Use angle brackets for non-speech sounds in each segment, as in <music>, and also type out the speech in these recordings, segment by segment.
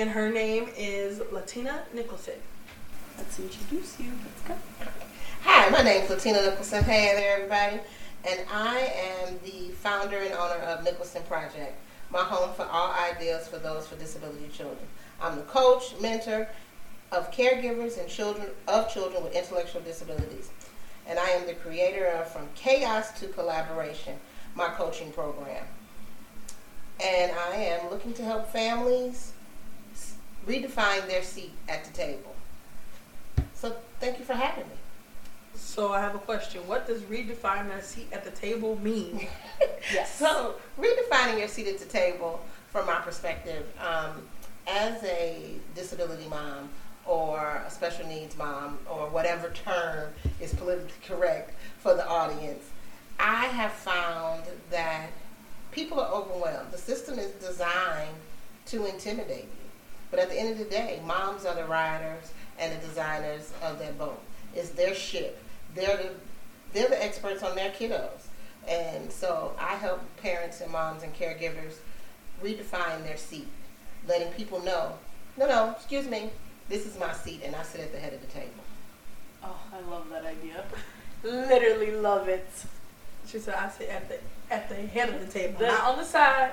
and her name is Latina Nickelson. Let's introduce you. Let's go. Hi, my name is Latina Nickelson. Hey there, everybody. And I am the founder and owner of Nickelson Project, my home for all ideas for those with disability children. I'm the coach, mentor of caregivers and children of children with intellectual disabilities. And I am the creator of From Chaos to Collaboration, my coaching program. And I am looking to help families s- redefine their seat at the table. So thank you for having me. So I have a question. What does redefine their seat at the table mean? <laughs> Yes. So, redefining your seat at the table, from my perspective, um, as a disability mom or a special needs mom or whatever term is politically correct for the audience, I have found that people are overwhelmed. The system is designed to intimidate you. But at the end of the day, moms are the riders and the designers of that boat. It's their ship. They're the, they're the experts on their kiddos. And so I help parents and moms and caregivers redefine their seat, letting people know, no, no, excuse me, this is my seat and I sit at the head of the table. Oh, I love that idea. <laughs> Literally love it. She said, "I sit at the at the head of the table, The- not on the side,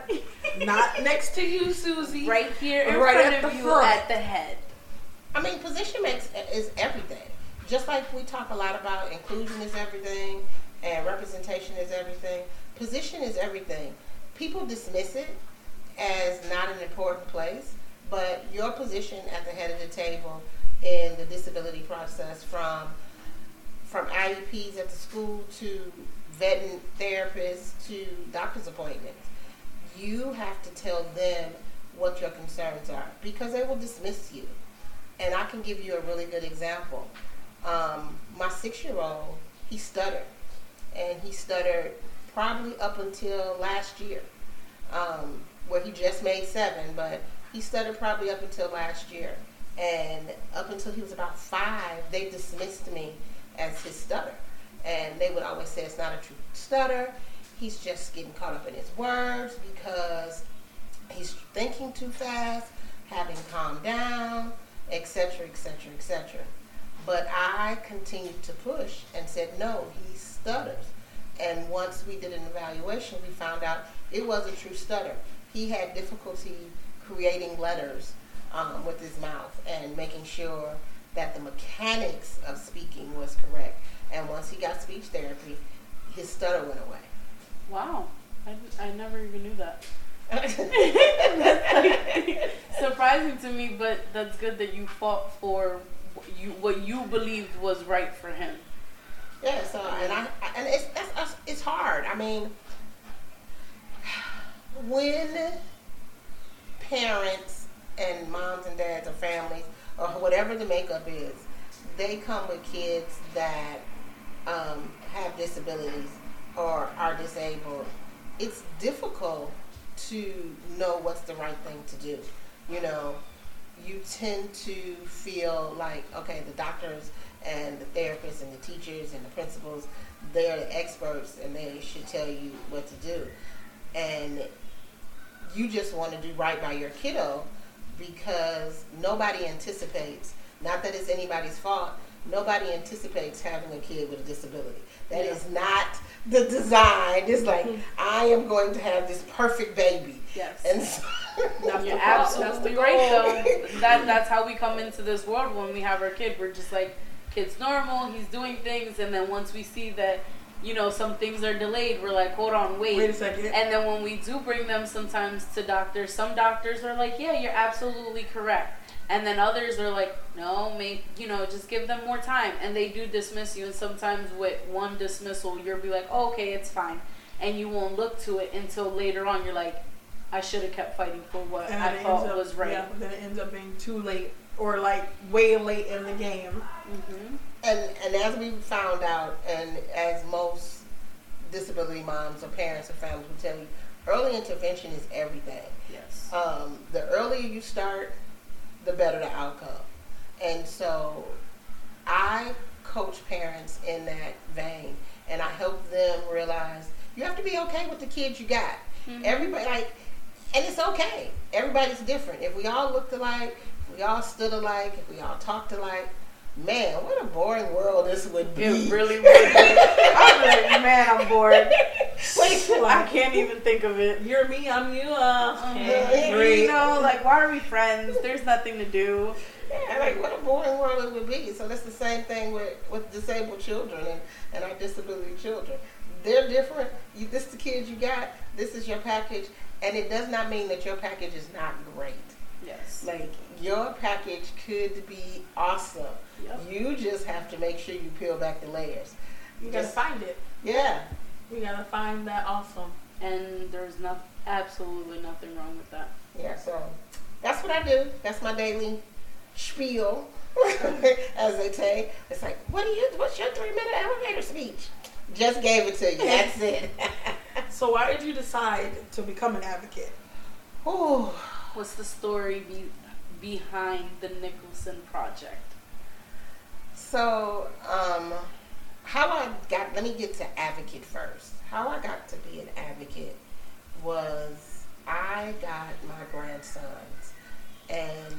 not <laughs> next to you, Susie. Right here in Right front at of the you front. at the head. I mean, position makes is everything. Just like we talk a lot about inclusion is everything and representation is everything, position is everything. People dismiss it as not an important place, but your position at the head of the table in the disability process from from IEPs at the school to vetting therapists to doctor's appointments, you have to tell them what your concerns are because they will dismiss you. And I can give you a really good example. Um, my six year old, he stuttered. And he stuttered probably up until last year, um, where he just made seven, but he stuttered probably up until last year. And up until he was about five, they dismissed me as his stutter. And they would always say it's not a true stutter. He's just getting caught up in his words because he's thinking too fast, having calmed down, etc., etc., etc. But I continued to push and said, no, he stutters. And once we did an evaluation, we found out it was a true stutter. He had difficulty creating letters um, with his mouth and making sure that the mechanics of speaking was correct. And once he got speech therapy, his stutter went away. Wow. I, I never even knew that. <laughs> like surprising to me, but that's good that you fought for what you what you believed was right for him. Yeah, so and I and it's that's, that's it's hard. I mean, when parents and moms and dads or families or whatever the makeup is, they come with kids that um, have disabilities or are disabled. It's difficult to know what's the right thing to do. You know, you tend to feel like okay, the doctors and the therapists and the teachers and the principals, they're the experts and they should tell you what to do. And you just want to do right by your kiddo because nobody anticipates, not that it's anybody's fault, nobody anticipates having a kid with a disability. That Yeah. is not the design. It's like, mm-hmm. I am going to have this perfect baby. Yes. And so, <laughs> That's You're the absolutely right, goal. though. <laughs> That that's how we come into this world when we have our kid. We're just like, kid's normal, he's doing things, and then once we see that, you know, some things are delayed, we're like, hold on, wait. Wait a second. And then when we do bring them sometimes to doctors, some doctors are like, yeah, you're absolutely correct. And then others are like, no, make you know, just give them more time. And they do dismiss you. And sometimes with one dismissal, you'll be like, oh, okay, it's fine. And you won't look to it until later on. You're like, I should have kept fighting for what and I then it thought up, was right. Yeah, but then it ends up being too late or like way late in the game. hmm and and as we found out, and as most disability moms or parents or families will tell you, early intervention is everything. Yes. Um, the earlier you start, the better the outcome. And so, I coach parents in that vein, and I help them realize you have to be okay with the kids you got. Mhm. Everybody like, and it's okay. Everybody's different. If we all looked alike, if we all stood alike, if we all talked alike, man, what a boring world this would be. It really would. be. <laughs> I'm like, man, I'm bored. <laughs> Wait, I can't even think of it. You're me, I'm you. Uh, Yeah. great. You know, like, why are we friends? There's nothing to do. Yeah, like what a boring world it would be. So that's the same thing with, with disabled children and, and our disability children. They're different. You, this is the kids you got. This is your package, and it does not mean that your package is not great. Yes. Like your package could be awesome. Yep. You just have to make sure you peel back the layers. You gotta find it. Yeah. We gotta find that awesome. And there's not absolutely nothing wrong with that. Yeah, so that's what I do. That's my daily spiel, <laughs> as they say. It's like, what do you? What's your three minute elevator speech? Just gave it to you. That's it. <laughs> So why did you decide to become an advocate? Ooh. What's the story be- behind the Nickelson Project? So, um, how I got, let me get to advocate first. How I got to be an advocate was I got my grandsons and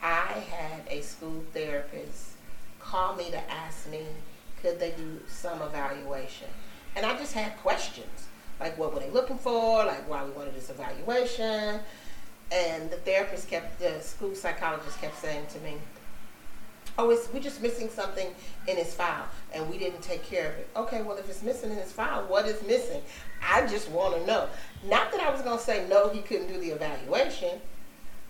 I had a school therapist call me to ask me could they do some evaluation. And I just had questions. Like what were they looking for? Like why we wanted this evaluation. And the therapist kept, the school psychologist kept saying to me, oh, it's, we're just missing something in his file and we didn't take care of it. Okay, well, if it's missing in his file, what is missing? I just want to know. Not that I was going to say no, he couldn't do the evaluation,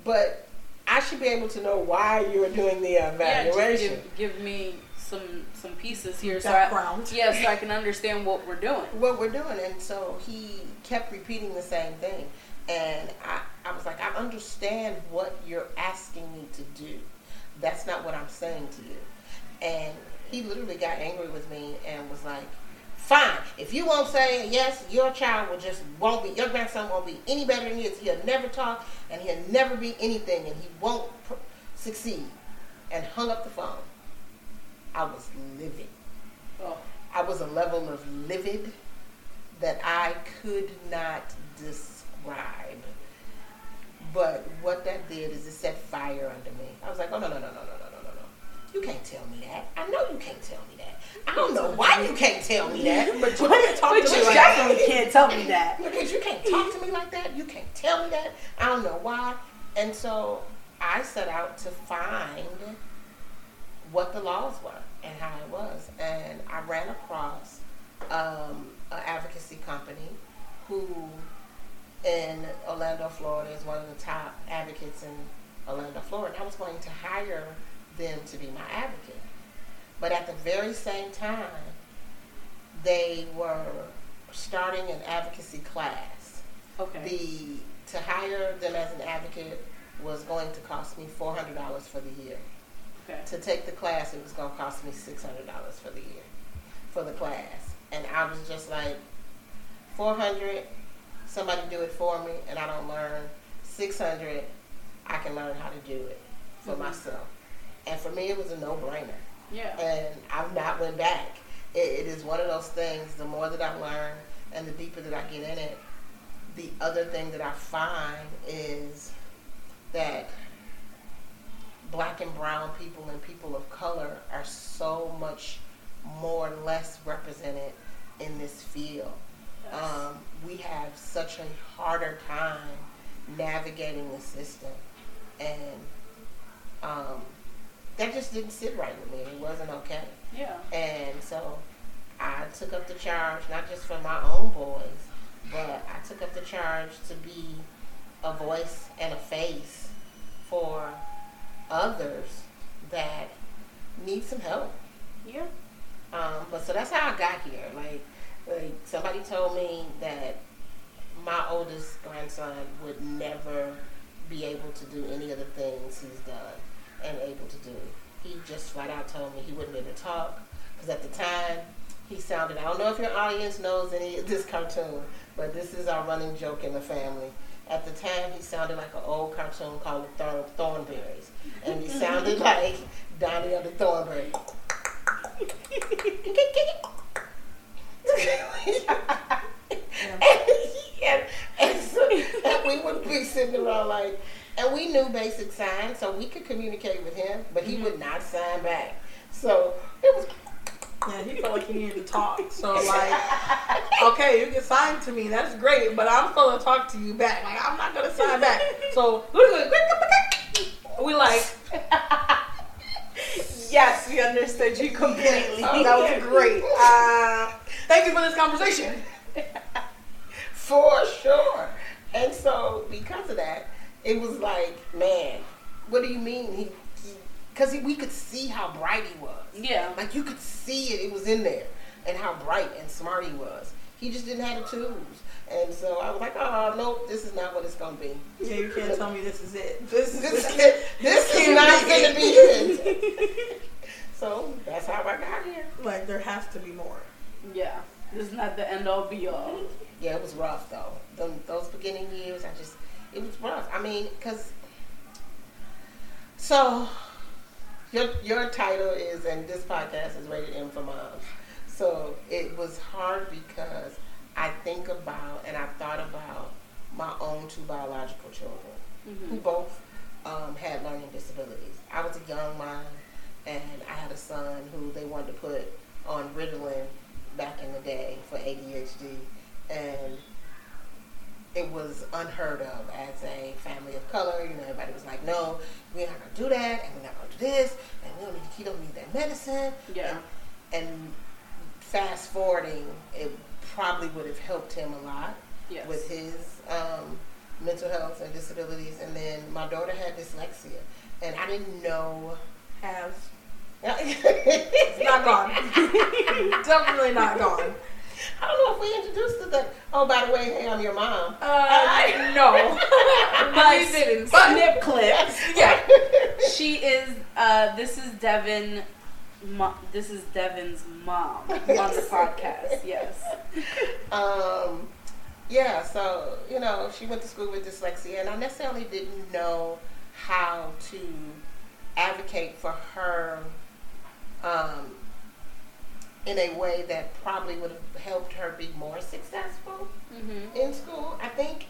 but I should be able to know why you're doing the evaluation. just give, give me some some pieces here, so I, Background. <laughs> yeah, so I can understand what we're doing. what we're doing. And so he kept repeating the same thing. And I, I was like, I understand what you're asking me to do. That's not what I'm saying to you. And he literally got angry with me and was like, fine, if you won't say yes, your child will just won't be, your grandson won't be any better than he is. He'll never talk and he'll never be anything and he won't pr- succeed. And hung up the phone. I was livid. Oh, I was a level of livid that I could not describe. But what that did is it set fire under me. I was like, oh no no no no no no no no no. You can't tell me that. I know you can't tell me that. I don't know why you can't tell me that. But you can't talk but to you me like definitely can't tell me that. <laughs> Because you can't talk to me like that. You can't tell me that. I don't know why. And so I set out to find what the laws were and how it was. And I ran across um, an advocacy company who in Orlando, Florida is one of the top advocates in Orlando, Florida. And I was going to hire them to be my advocate. But at the very same time, they were starting an advocacy class. Okay. The to hire them as an advocate was going to cost me four hundred dollars for the year. okay. To take the class, it was going to cost me six hundred dollars for the year for the class, and I was just like, four hundred, somebody do it for me, and I don't learn. Six hundred, I can learn how to do it for Mhm. myself, and for me, it was a no-brainer Yeah. and I've not went back. It, it is one of those things. The more that I learn and the deeper that I get in it, the other thing that I find is that black and brown people and people of color are so much more or less represented in this field. Have such a harder time navigating the system, and um, that just didn't sit right with me. It wasn't okay. yeah. And so I took up the charge, not just for my own boys, but I took up the charge to be a voice and a face for others that need some help. Yeah. Um, but so that's how I got here. Like, like somebody told me that my oldest grandson would never be able to do any of the things he's done and able to do. He just flat out told me he wouldn't be able to talk because at the time he sounded. I don't know if your audience knows any of this cartoon, but this is our running joke in the family. At the time, he sounded like an old cartoon called the Thorn, Thornberrys, and he sounded <laughs> like Donnie of the Thornberry. <laughs> <laughs> and, <laughs> and, so, and we would be sitting around like, and we knew basic signs, so we could communicate with him, but he would not sign back. So it was Yeah, he felt like he needed to talk. So <laughs> like, okay, you can sign to me. That's great, but I'm supposed to talk to you back. Like I'm not gonna sign back. So we like, yes, we understood you completely. <laughs> That was great. Uh, thank you for this conversation. For sure. And so because of that, it was like, man, what do you mean he? Because we could see how bright he was. Yeah. Like you could see it, it was in there, and how bright and smart he was. He just didn't have the tools. And so I was like, oh, no, this is not what it's going to be. Yeah, you can't tell me this is it. <laughs> This is This, this, this, this is can't not be going to be it. <laughs> so that's how I got here. like there has to be more. Yeah. This is not the end all be all. Yeah, it was rough though. Them, those beginning years, I just, it was rough. I mean, because, so, your, your title is, and this podcast is rated M for moms. So it was hard because I think about and I thought about my own two biological children who both um, had learning disabilities. I was a young mom and I had a son who they wanted to put on Ritalin back in the day for ADHD. And it was unheard of as a family of color. You know, everybody was like, no, we're not going to do that, and we're not going to do this, and we don't need, he don't need that medicine. Yeah. And, and fast forwarding, it probably would have helped him a lot Yes. with his um, mental health and disabilities. And then my daughter had dyslexia, and I didn't know. Has it's not gone. <laughs> Definitely not gone. I don't know if we introduced it that. Oh, by the way, hey, I'm your mom. Uh, <laughs> no, But we didn't. But snip clips. Yeah. She is. Uh, this is Devin. Mo- this is Devin's mom on the podcast. Yes. um, yeah, so you know, she went to school with dyslexia, and I necessarily didn't know how to advocate for her um, in a way that probably would have helped her be more successful Mm-hmm. in school. I think,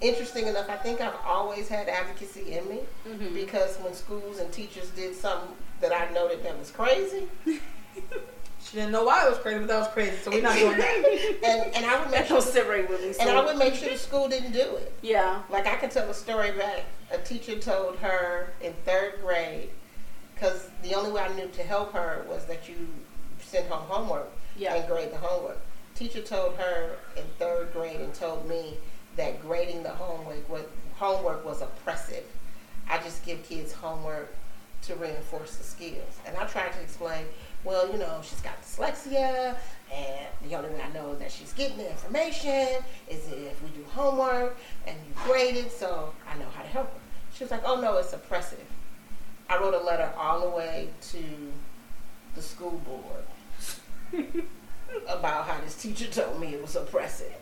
interesting enough, I think I've always had advocacy in me Mm-hmm. because when schools and teachers did something that I noted that was crazy, <laughs> She didn't know why it was crazy, but that was crazy. So we're not doing that. <laughs> and, and I would make sure, sit right with me. and I would make sure the school didn't do it. Yeah. Like I can tell a story back. A teacher told her in third grade, because the only way I knew to help her was that you send home homework Yeah. and grade the homework. Teacher told her in third grade and told me that grading the homework was homework was oppressive. I just give kids homework to reinforce the skills. And I tried to explain, well, you know, she's got dyslexia, and the only way I know that she's getting the information is if we do homework and you grade it, so I know how to help her. She was like, oh no, it's oppressive. I wrote a letter all the way to the school board <laughs> about how this teacher told me it was oppressive.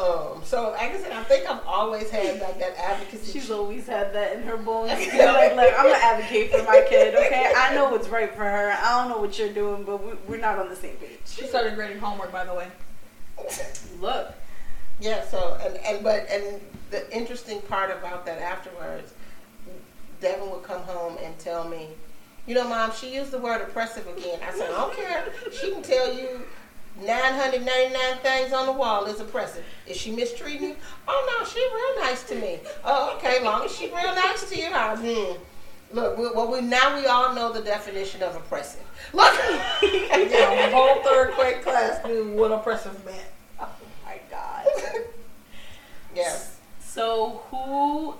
Um, so like I said, I think I've always had like that advocacy. She's always had that in her bones. <laughs> like, like, I'm gonna advocate for my kid, okay? I know what's right for her. I don't know what you're doing, but we, we're not on the same page. She started grading homework, by the way. Look, Yeah, so and, and but and the interesting part about that afterwards, Devin would come home and tell me, you know, mom, she used the word oppressive again. I said, I don't care. She can tell you 999 things on the wall is oppressive. Is she mistreating you? Oh no, she real nice to me. Oh, okay, long as she real nice to you, I, hmm. Look, we, well, we now we all know the definition of oppressive. Look, <laughs> Yeah, the whole third grade class knew what oppressive meant. oh my god. <laughs> yes. So who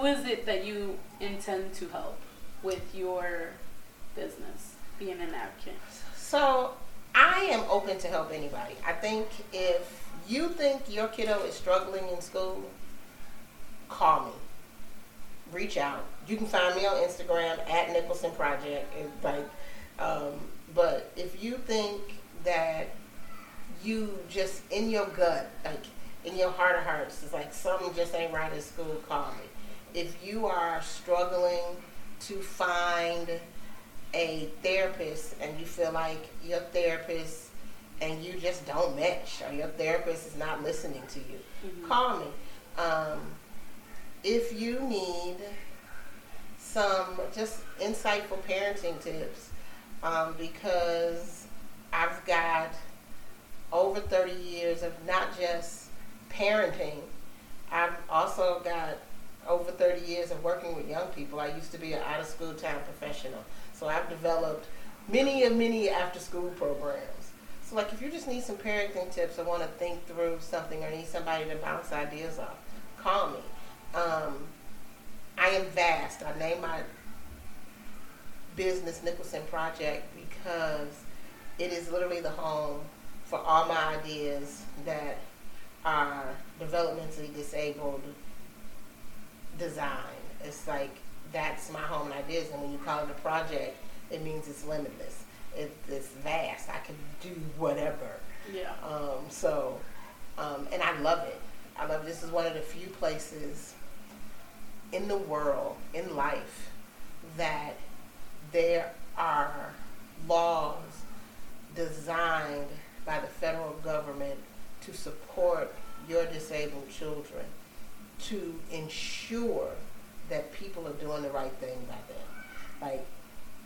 who is it that you intend to help with your business, being an advocate? So I am open to help anybody. I think if you think your kiddo is struggling in school, call me. Reach out. You can find me on Instagram at Nickelson Project. Like, um, but if you think that you just in your gut, like in your heart of hearts, it's like something just ain't right at school, call me. If you are struggling to find a therapist and you feel like your therapist and you just don't mesh or your therapist is not listening to you, Mhm. call me. Um, if you need some just insightful parenting tips, um, because I've got over 30 years of not just parenting, I've also got over 30 years of working with young people. I used to be an out of school time professional. So I've developed many and many after school programs. So like if you just need some parenting tips or want to think through something or need somebody to bounce ideas off, call me. Um, I am vast. I name my business Nickelson Project because it is literally the home for all my ideas that are developmentally disabled design. It's like that's my home and ideas, and when you call it a project, it means it's limitless. It, it's vast. I can do whatever. Yeah. Um, so, um, and I love it. I love this is one of the few places in the world, in life, that there are laws designed by the federal government to support your disabled children to ensure that people are doing the right thing by them. Like,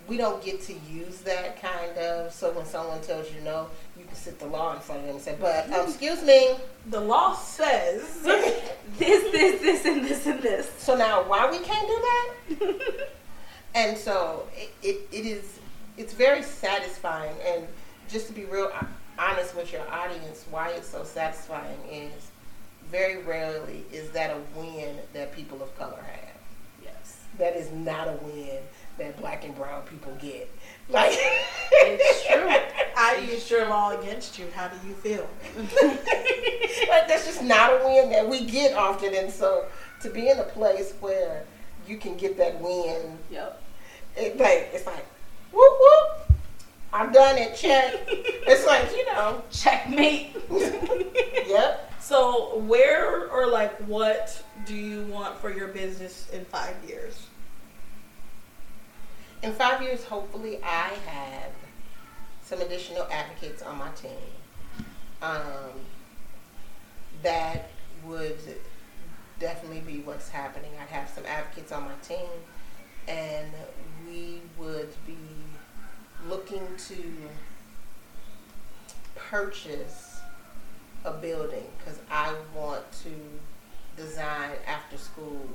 we don't get to use that kind of, so when someone tells you no, you can sit the law in front of them and say, but, um, excuse me. The law says <laughs> This, this, this, and this, and this. So now, why we can't do that? <laughs> and so it, it, it is, it's very satisfying. And just to be real honest with your audience, why it's so satisfying is very rarely is that a win that people of color have. Yes. That is not a win that black and brown people get. Like, It's true. I used your law against you. How do you feel? <laughs> like that's just not a win that we get often. And so to be in a place where you can get that win, Yep. it like it's like whoop whoop. I'm done it. Check. <laughs> it's like you know. Checkmate. <laughs> Yep. So, where or like what do you want for your business in five years? In five years, hopefully, I have some additional advocates on my team. Um, that would definitely be what's happening. I'd have some advocates on my team, and we would be looking to purchase a building because I want to design after school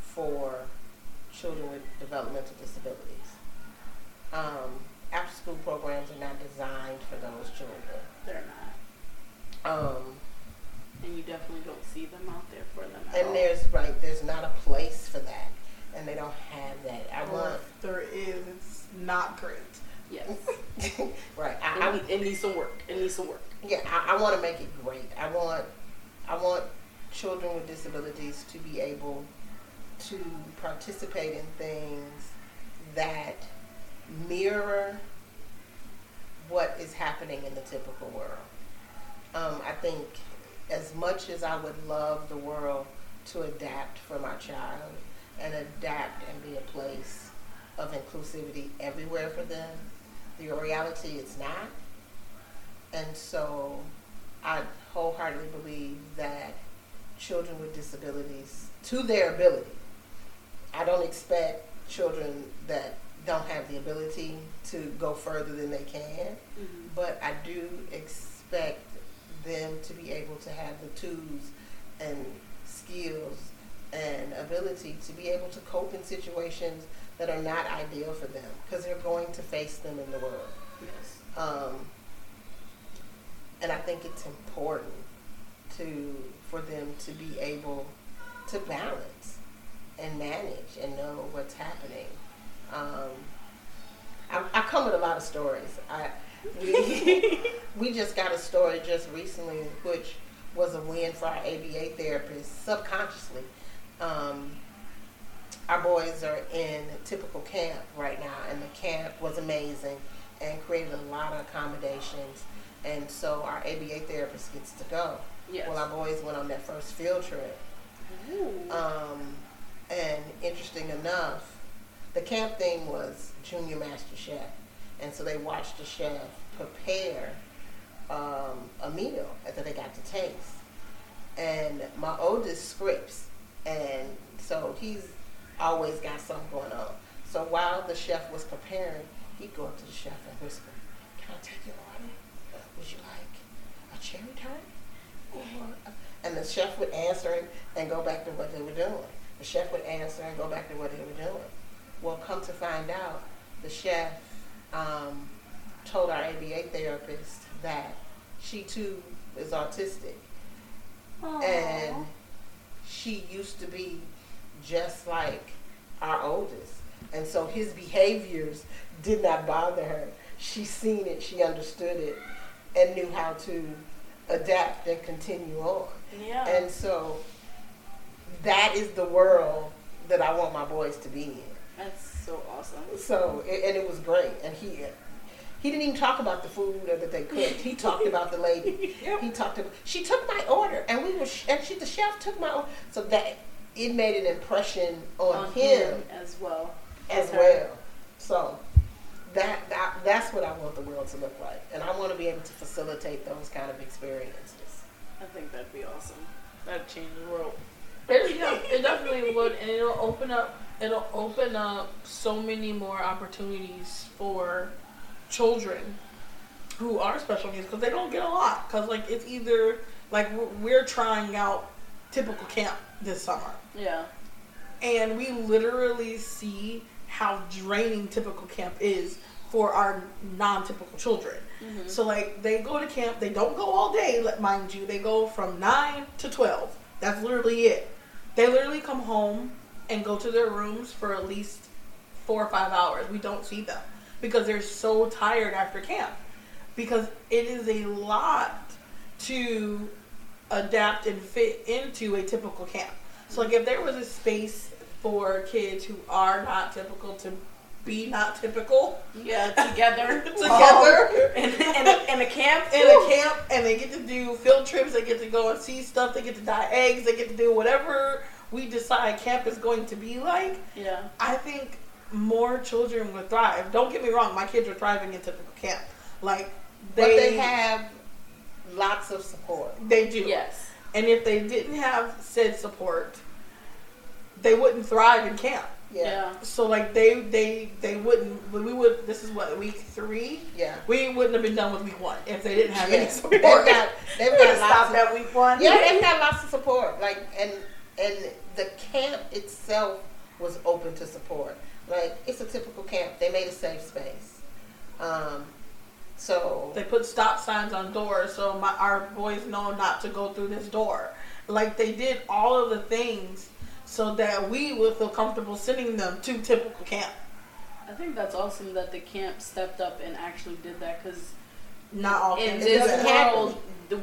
for children with developmental disabilities. Um, after school programs are not designed for those children. They're not. Um, And you definitely don't see them out there for them. At all. and there's right, there's not a place for that, and they don't have that. I Or want there is, it's not great. Yes. <laughs> right. I, I, need- it needs some work. It needs some work. Yeah, I, I want to make it great. I want, I want children with disabilities to be able to participate in things that mirror what is happening in the typical world. Um, I think as much as I would love the world to adapt for my child and adapt and be a place of inclusivity everywhere for them, the reality is not. And so I wholeheartedly believe that children with disabilities, to their ability, I don't expect children that don't have the ability to go further than they can, but I do expect them to be able to have the tools and skills and ability to be able to cope in situations that are not ideal for them because they're going to face them in the world. Yes. Um, and I think it's important to for them to be able to balance and manage and know what's happening. Um, I, I come with a lot of stories. I we, <laughs> we just got a story just recently, which was a win for our ABA therapist subconsciously. Um, our boys are in typical camp right now, and the camp was amazing and created a lot of accommodations. And so our ABA therapist gets to go. Yes. Well, our boys went on that first field trip. Um, and interesting enough, the camp theme was Junior Master Chef, and so they watched the chef prepare um, a meal that they got to taste. And my oldest scripts, and so he's always got something going on. So while the chef was preparing, he'd go up to the chef and whisper, "Can I take your order? Would you like a cherry tart?" Or and the chef would answer and, and go back to what they were doing. The chef would answer and go back to what they were doing. Well, come to find out, the chef um, told our ABA therapist that she too is autistic. Aw. And she used to be just like our oldest. And so his behaviors did not bother her. She seen it, she understood it, and knew how to adapt and continue on. yeah. And so that is the world that I want my boys to be in. That's so awesome. So, it, and it was great. And he he didn't even talk about the food or that they cooked. He talked <laughs> about the lady. He talked about. She took my order, and we were. And she, the chef took my. order. So that it made an impression on, On him, as well. as her. well. So that, that that's what I want the world to look like, and I want to be able to facilitate those kind of experiences. I think that'd be awesome. That'd change the world. It, yeah, it definitely would, and it'll open up. It'll open up so many more opportunities for children who are special needs because they don't get a lot. Because like it's either like we're- we're trying out typical camp this summer, Yeah. and we literally see how draining typical camp is for our non-typical children. Mhm. So like they go to camp, they don't go all day, mind you. They go from nine to twelve. That's literally it. They literally come home and go to their rooms for at least four or five hours. We don't see them because they're so tired after camp. Because it is a lot to adapt and fit into a typical camp. So like if there was a space for kids who are not typical to be not typical Yeah, together. <laughs> together in, in, a, in a camp. <laughs> in a camp and they get to do field trips, they get to go and see stuff, they get to dye eggs, they get to do whatever we decide camp is going to be like. Yeah. I think more children would thrive. Don't get me wrong, my kids are thriving in typical camp. Like they but they have lots of support. they do. Yes. And if they didn't have said support, they wouldn't thrive in camp. Yeah, Yeah. So like they they they wouldn't we would this is what week 3 yeah. we wouldn't have been done with week 1 if they didn't have Yeah. any They've support. got they've would got have stopped lots of at week 1. yeah they've got lots of support. Like and and the camp itself was open to support. Like it's a typical camp. They made a safe space. Um, so They put stop signs on doors so my our boys know not to go through this door. Like they did all of the things so that we would feel comfortable sending them to typical camp. I think that's awesome that the camp stepped up and actually did that because Not all in this world, the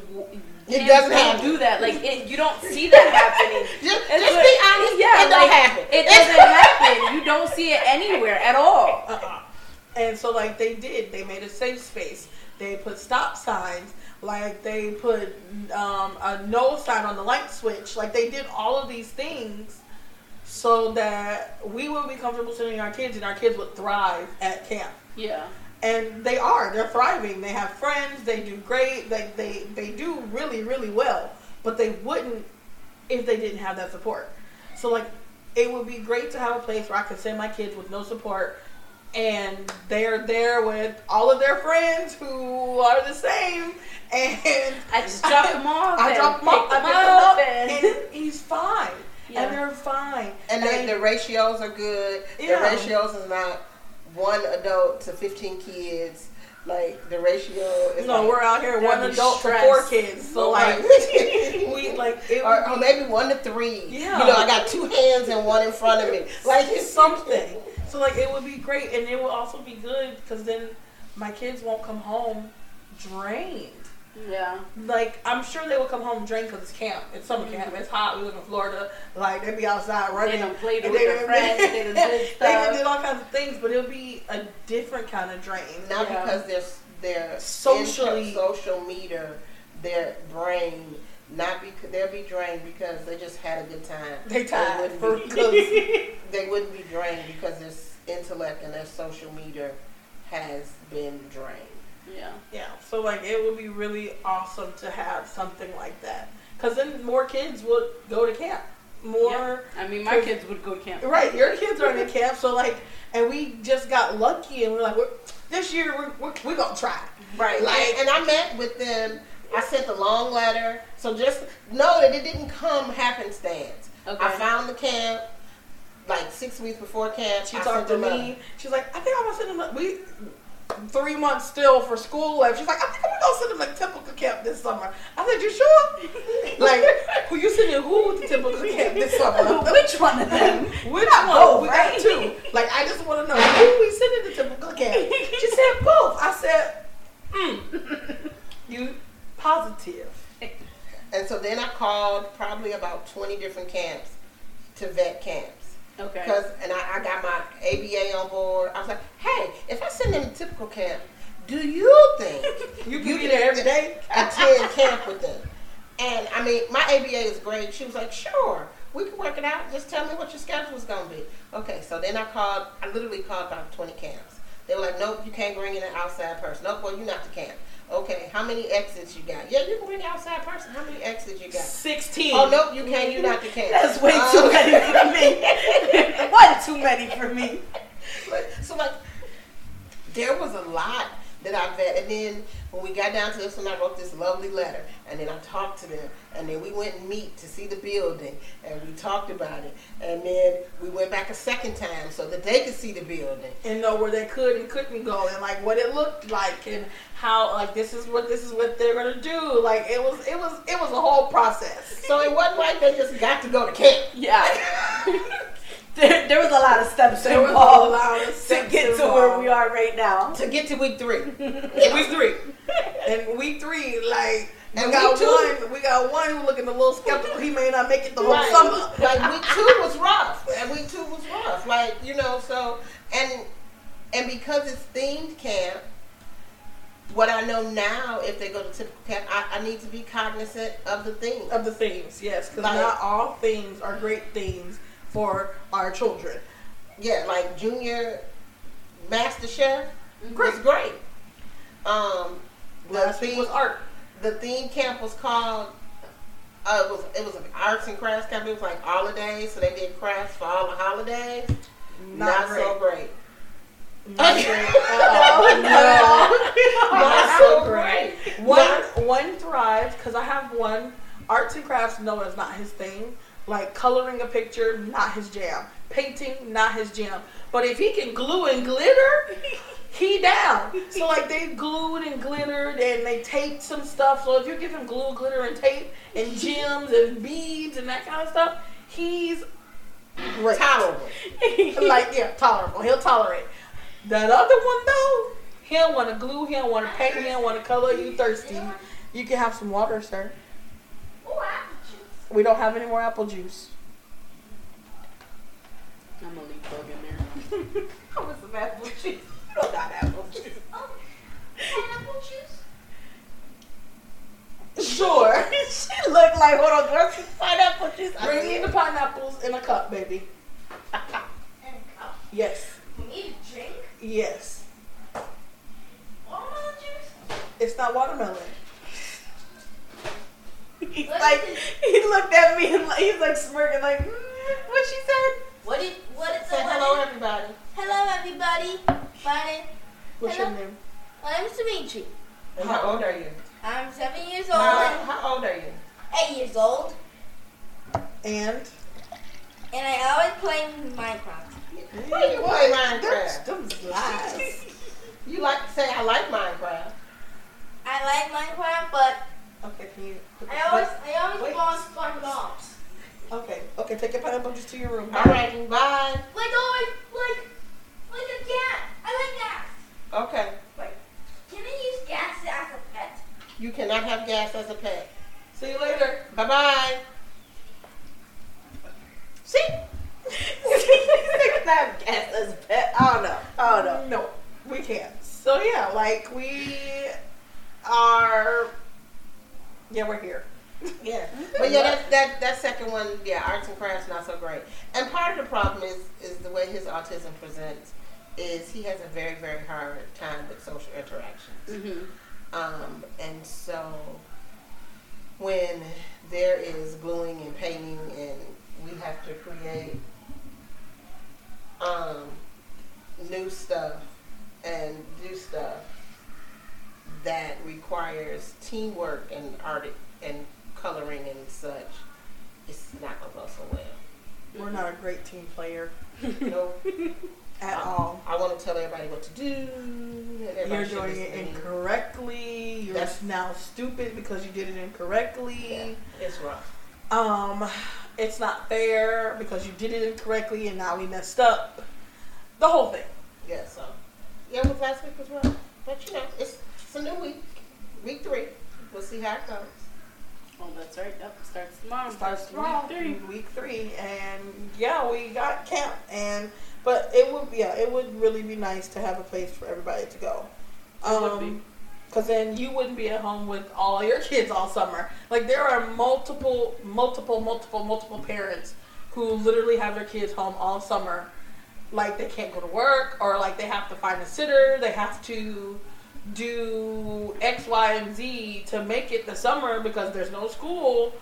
It doesn't happen. do that. Like it, you don't see that happening. <laughs> just, just what- be honest. Yeah, it don't happen. It <laughs> doesn't happen. You don't see it anywhere at all. Uh-uh. And so like they did, they made a safe space. They put stop signs. Like they put um, a no sign on the light switch. Like they did all of these things so that we would be comfortable sending our kids and our kids would thrive at camp. Yeah. and they are they're thriving they have friends they do great they, they they do really really well but they wouldn't if they didn't have that support so like it would be great to have a place where i could send my kids with no support and they're there with all of their friends who are the same and I just drop them off. I and drop them off, I pick pick them up, and- and he's fine. Yeah. And they're fine. And the, the ratios are good. Yeah. The ratios is not one adult to 15 kids. Like the ratio is no, like, we're out here one adult for stress. four kids. So like <laughs> we like it or, would or maybe one to three. Yeah. You know, I got two hands and one in front of me. Like it's something. So like it would be great, and it would also be good because then my kids won't come home drained. yeah. Like I'm sure they will come home drained because it's camp. It's summer camp. Mm-hmm. It's hot. We live in Florida. Like they'd be outside They running. done played with they their friends. <laughs> They done did they done did all kinds of things, but it'll be a different kind of drain. not Yeah. because they're they're Socially- inter- social meter, their brain. Not because they'll be drained because they just had a good time. They tired wouldn't for be- <laughs> they wouldn't be drained because there's intellect and their social media has been drained. Yeah. Yeah, so like it would be really awesome to have something like that, because then more kids would go to camp. More, I mean, my kids would go to camp. right? Your kids are in mm-hmm. camp, so like, and we just got lucky, and we're like, we're, this year we're, we're, we're gonna try. Right. Like- Like, and I met with them. I sent the long letter. So just know that it didn't come happenstance. Okay. I found the camp like six weeks before camp. She I talked to me. She's like, I think I'm gonna send them. A, we three months still for school left. She's like, I think I'm gonna send them a typical camp this summer. I said, you sure? <laughs> like, who you sending who to typical camp this <laughs> summer? Which one of them? <laughs> Which Not one? both, we right? got two. Like, I just want to know who we sending to typical camp. She said both. I said, mm. you positive. And so then I called probably about 20 different camps to vet camps. Okay. Because and I, I got my ABA on board. I was like, hey, if I send them to typical camp, do you think <laughs> You can be there every day. attend camp with them? And I mean, my ABA is great. She was like, sure, we can work it out. Just tell me what your schedule is going to be. Okay, so then I called, I literally called about 20 camps. They were like, nope, you can't bring in an outside person. Nope, well, you're not the camp. Okay, how many exits you got? Yeah, you can bring an outside person. How many exits you got? Sixteen. Oh, nope, you can't. You're not the <laughs> camp. That's way Uh, too many for me. <laughs> One too many for me. But, so like, there was a lot that I vet, and then when we got down to this one, I wrote this lovely letter, and then I talked to them, and then we went and meet to see the building, and we talked about it, and then we went back a second time so that they could see the building. and know where they could and couldn't go and like what it looked like and how like this is what this is what they're gonna do like it was it was it was a whole process So it wasn't like they just got to go to camp. Yeah. <laughs> there, there was a lot of steps there involved of to steps get to where we are right now. To get to week three, week three and week three like we And got one we got one who looking a little skeptical he may not make it the whole Right. summer Like week two was rough, and week two was rough. Like you know, so and and because it's themed camp, what I know now, if they go to typical camp, I, I need to be cognizant of the theme. of the themes yes because Like- not all themes are great themes for our children Yeah, like junior master chef Great. was great. Um, the theme, was art the theme camp was called. Uh, it was it was an arts and crafts camp. It was like holidays, so they did crafts for all the holidays. not, Not, great so great. not great. <laughs> No, <laughs> not so great. One one thrives because I have one arts and crafts. No, it's not his thing. Like coloring a picture, not his jam. Painting, not his jam. But if he can glue and glitter, <laughs> he down. So like they glued and glittered and they taped some stuff. So if you give him glue, glitter, and tape and gems and beads and that kind of stuff, he's great. Tolerable. <laughs> like yeah, tolerable. He'll tolerate. That other one though, he don't want to glue. He don't want to paint. He don't want to color. You thirsty? You can have some water, sir. We don't have any more apple juice. I'm gonna leave bug in there. <laughs> I want some apple juice. <laughs> You don't got apple juice. Oh, pineapple juice? Sure. <laughs> she looked like hold on, where's the pineapple juice? Bring me the pineapples in a cup, baby. And a cup. Yes. For me to drink? Yes. Watermelon juice? It's not watermelon. He's What like, he looked at me and like, he's like smirking, like, mm, what she said? What is, what is Say the hello, everybody. Hello, everybody. My name, What's Hello? your name? my name is Dimitri. And how old are you? I'm seven years old How, how old are you? eight years old. And And I always play Minecraft. Why you play That's Minecraft? them lies. You like to say I like Minecraft. I like Minecraft, but Okay, can you? put the- I always, I always Wait. spawn spawn mobs. Okay, okay, take your pineapple juice to your room. All right, bye. Like always, like, like a cat. I like gas. Okay. Wait, can I use gas as a pet? You cannot have gas as a pet. See you later. Bye bye. See? <laughs> that gas as a pet. Oh, I don't know. I oh, don't know. No, we can't. So yeah, like we are. Yeah, we're here. Yeah, <laughs> but yeah, that, that that second one, yeah, arts and crafts not so great. And part of the problem is is the way his autism presents is he has a very very hard time with social interactions. Mhm. Um, and so when there is gluing and painting and we have to create um, new stuff and do stuff that requires teamwork and art and coloring and such, it's not gonna go so well. We're not a great team player You know, <laughs> at all. I want to tell everybody what to do. You're doing it incorrectly. You're That's- now stupid because you did it incorrectly. Yeah, it's rough. Um, it's not fair because you did it incorrectly and now we messed up. The whole thing. Yeah, so yeah, last week as well. But you know, it's it's a new week, week three. We'll see how it goes. Oh, that's right. Yep. Starts tomorrow. starts tomorrow. week three. week three, and yeah, we got camp, and but it would yeah, it would really be nice to have a place for everybody to go. It would be. Um, Cause then you wouldn't be at home with all your <laughs> kids all summer. Like there are multiple, multiple, multiple, multiple parents who literally have their kids home all summer. Like they can't go to work, or like they have to find a sitter. They have to do X, Y, and Z to make it the summer because there's no school,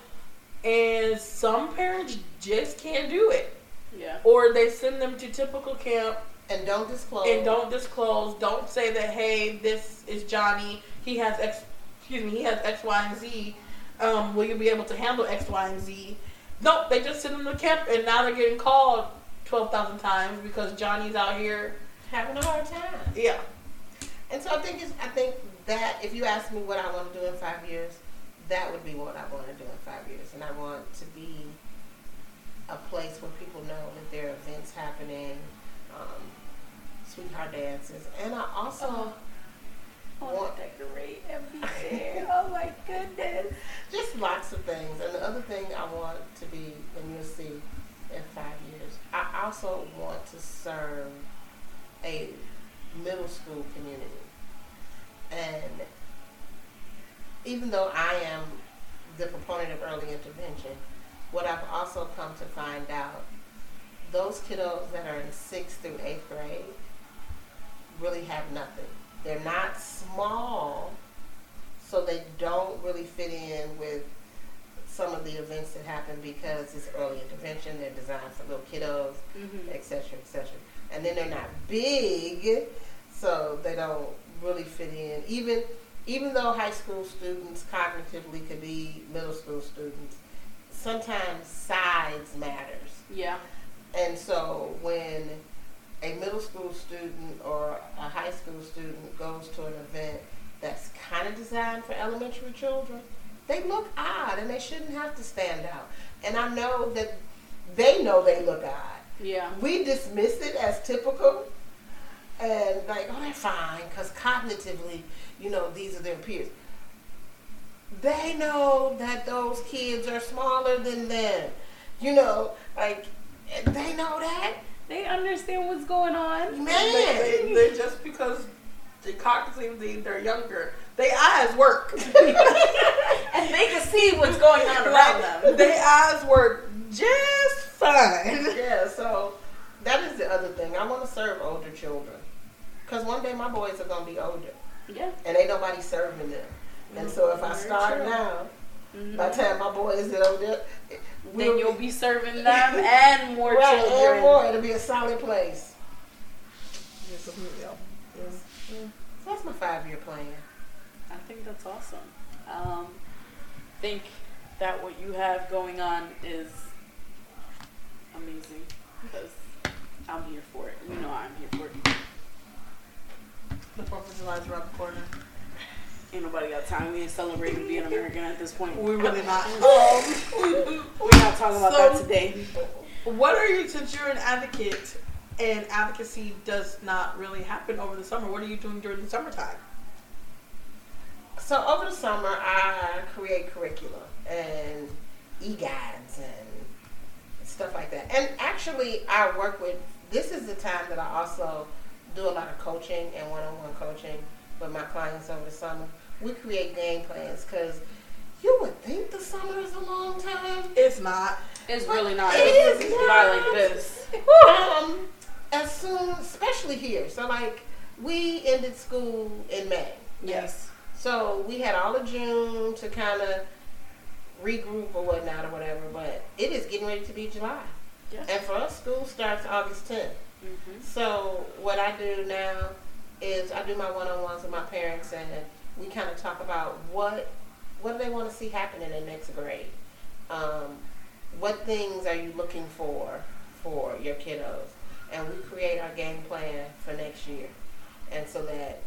and some parents just can't do it, Yeah. or they send them to typical camp And don't disclose. and don't disclose. Don't say that. Hey, this is Johnny. He has X. Excuse me. He has X, Y, and Z. Um, will you be able to handle X, Y, and Z? Nope. They just send them to camp, and now they're getting called twelve thousand times because Johnny's out here. having a hard time. Yeah. And so I think it's, I think that if you ask me what I want to do in five years, that would be what I want to do in five years. And I want to be a place where people know that there are events happening, um, sweetheart dances, and I also I want to decorate everything. <laughs> oh my goodness. just lots of things. And the other thing I want to be, and you'll see in five years, I also want to serve a middle school community. And even though I am the proponent of early intervention, what I've also come to find out, those kiddos that are in sixth through eighth grade really have nothing. They're not small, so they don't really fit in with some of the events that happen because it's early intervention. They're designed for little kiddos, Mm-hmm. et cetera, et cetera. And then they're not big, so they don't really fit in. Even even though high school students cognitively could be middle school students, sometimes size matters. Yeah. And so when a middle school student or a high school student goes to an event that's kind of designed for elementary children, they look odd and they shouldn't have to stand out. And I know that they know they look odd. Yeah. We dismiss it as typical and like, oh, they're fine because cognitively, you know, these are their peers. They know that those kids are smaller than them. You know, like, they know that. They understand what's going on. Man. They, they, they just because the cognitively they're younger, their eyes work. <laughs> <laughs> And they can see what's going on around them. Their eyes work just fine. Yeah, so that is the other thing. I want to serve older children. Because one day my boys are going to be older. Yeah. And ain't nobody serving them. And so if I start true. now, Mhm. by the time my boys get older, then you'll be serving them <laughs> and more right, children. and more. It'll be a solid place. Yes, yeah. Yes. So that's my five year plan. I think that's awesome. Um, think that what you have going on is amazing because I'm here for it. You know I'm here for it. The Fourth of July is around the corner. Ain't nobody got time. We ain't celebrating being American at this point. We're really not. <laughs> Um, We're not talking about So- that today. What are you, since you're an advocate and advocacy does not really happen over the summer, what are you doing during the summertime? So over the summer, I create curricula and e-guides and stuff like that. And actually, I work with. This is the time that I also do a lot of coaching and one-on-one coaching with my clients over the summer. We create game plans because you would think the summer is a long time. It's not. It's really not. It It's not not. like this. um, as soon, especially here. So like, we ended school in May. Yes. So we had all of June to kind of regroup or whatnot or whatever, but it is getting ready to be July. And for us, school starts August 10th. hmm So what I do now is I do my one-on-ones with my parents, and we kind of talk about what what do they want to see happen in the next grade. Um, what things are you looking for for your kiddos, and we create our game plan for next year, and so that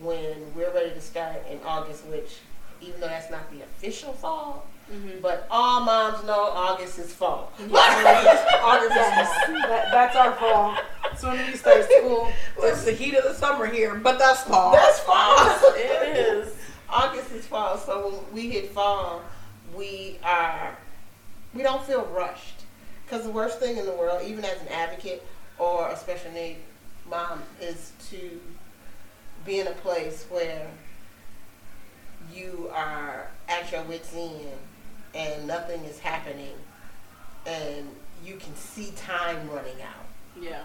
when we're ready to start in August, which even though that's not the official fall, hmm but all moms know August is fall. <laughs> August is that, that's our fall. That's when we start school. It's the heat of the summer here, but that's fall. That's fall. <laughs> It <laughs> is. August is fall, so when we hit fall, we are we don't feel rushed. Because the worst thing in the world, even as an advocate or a special need mom, is to be in a place where you are at your wits' end and nothing is happening, and you can see time running out. Yeah.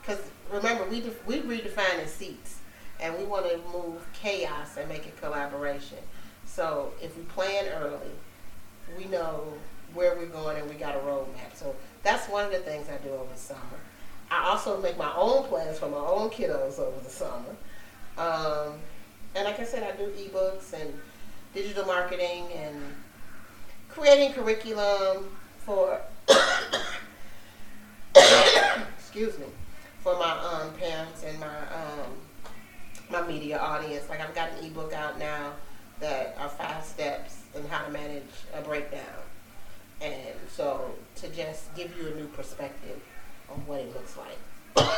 Because remember, we def- we redefine the seats, and we want to move chaos and make it collaboration. So if we plan early, we know where we're going and we got a roadmap. So that's one of the things I do over the summer. I also make my own plans for my own kiddos over the summer. Um, and like I said, I do ebooks and digital marketing and creating curriculum for excuse me for my um, parents and my um, my media audience. Like I've got an ebook out now that are five steps in how to manage a breakdown, and so to just give you a new perspective on what it looks like. <coughs>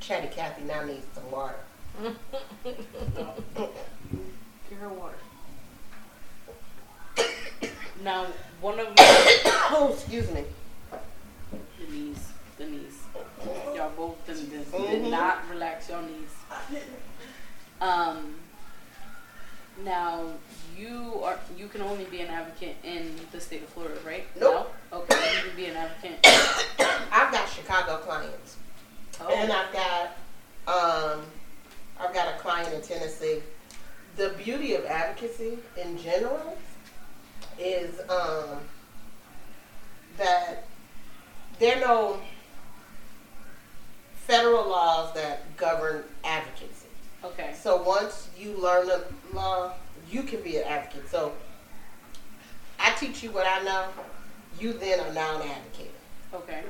Chatty Cathy now needs some water. <laughs> Her water. Now, one of my <coughs> Oh, excuse me. the knees, the knees. Y'all both did, did, Mhm. did not relax your knees. Um. Now you are you can only be an advocate in the state of Florida, right? Nope. No? Okay, you can be an advocate. <coughs> I've got Chicago clients. And Oh, I've got um, I've got a client in Tennessee. The beauty of advocacy in general is um, that there are no federal laws that govern advocacy. okay. So once you learn the law, you can be an advocate. So I teach you what I know. You then are now an advocate Okay.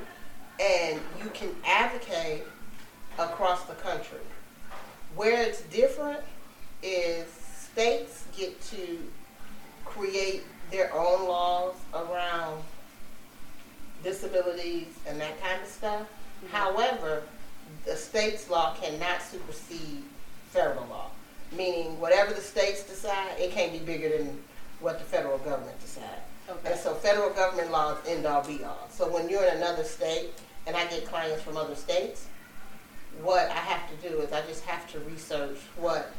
and you can advocate across the country. Where it's different is states get to create their own laws around disabilities and that kind of stuff. Mhm. However, the state's law cannot supersede federal law, meaning whatever the states decide, it can't be bigger than what the federal government decides. Okay. And so federal government laws end all be all. So when you're in another state and I get clients from other states, what I have to do is I just have to research what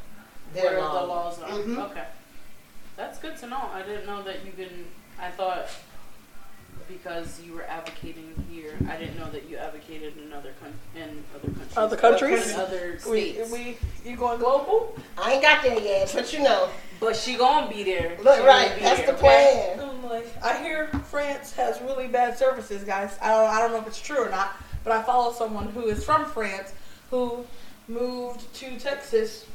their What are the laws laws are? Mhm. Okay. That's good to know. I didn't know that you can. I thought because you were advocating here, I didn't know that you advocated in other coun- in other countries. Other countries? In other We, states. we, we you going global? I ain't got there yet, but you know, but she gonna be there. look She right, gonna be that's there, the okay? plan. I'm like, I hear France has really bad services, guys. I don't, I don't know if it's true or not, but I follow someone who is from France who moved to Texas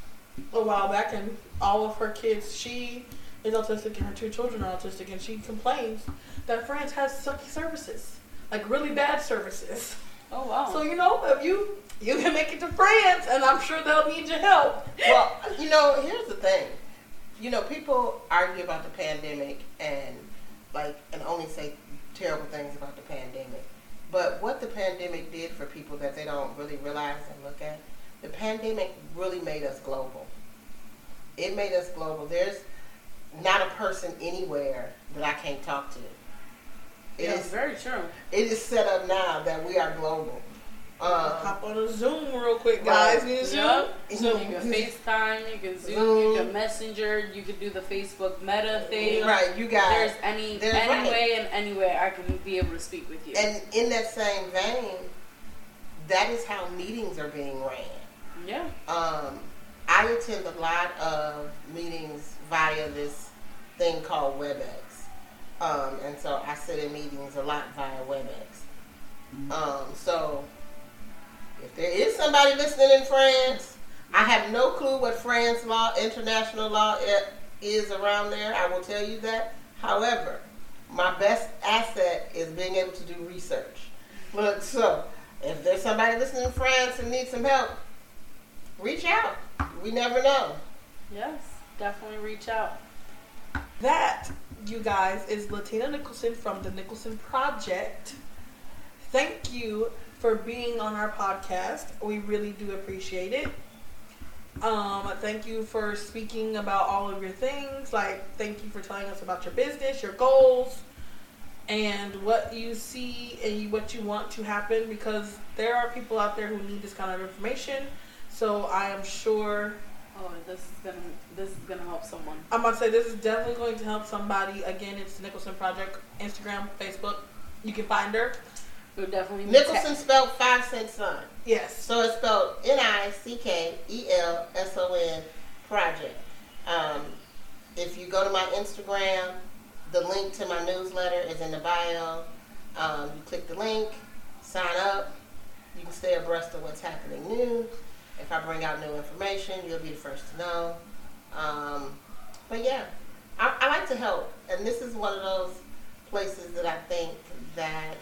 a while back, and all of her kids, she is autistic, and her two children are autistic, and she complains that France has sucky services, like really bad services. Oh wow. So you know, if you you can make it to France, and I'm sure they'll need your help. Well, you know, here's the thing. You know, people argue about the pandemic and like and only say terrible things about the pandemic. But what the pandemic did for people that they don't really realize and look at, the pandemic really made us global. It made us global. There's not a person anywhere that I can't talk to. It yeah, is very true. it is set up now that we are global. Um, Hop on a Zoom real quick, guys. Right. You Zoom. So Zoom. you <laughs> can FaceTime, you can Zoom, Zoom. you can Messenger, you can do the Facebook Meta thing. right, you got There's any There's any right. way and any way I can be able to speak with you. And in that same vein, that is how meetings are being ran. yeah. Um, I attend a lot of meetings via this thing called WebEx. Um, and so I sit in meetings a lot via WebEx. Um, so if there is somebody listening in France, I have no clue what France law, international law is around there. I will tell you that. However, my best asset is being able to do research. Look, so if there's somebody listening in France and needs some help, reach out. We never know. Yes. Definitely reach out. That, you guys, is Latina Nickelson from the Nickelson Project. Thank you for being on our podcast. We really do appreciate it. Um, thank you for speaking about all of your things. Like, thank you for telling us about your business, your goals, and what you see and what you want to happen. Because there are people out there who need this kind of information. So I am sure Oh, this is gonna this is gonna help someone. I'm about to say this is definitely going to help somebody. Again, it's the Nickelson Project, Instagram, Facebook. You can find her. It would definitely be Nickelson spelled five cent son. Yes. So it's spelled N I C K E L S O N project. Um, if you go to my Instagram, the link to my newsletter is in the bio. Um, you click the link, sign up. You can stay abreast of what's happening new. If I bring out new information, you'll be the first to know. Um, but yeah, I, I like to help, and this is one of those places that I think that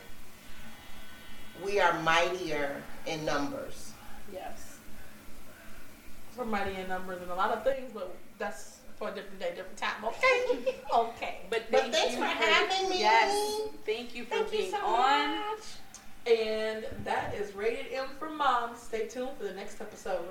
we are mightier in numbers. Yes. We're mighty in numbers and a lot of things, but that's for a different day, different time. Okay. <laughs> okay. But, But thank thanks you for having me. Yes. Thank you for Thank you being so on. much. And that is Rated M for Mom. Stay tuned for the next episode.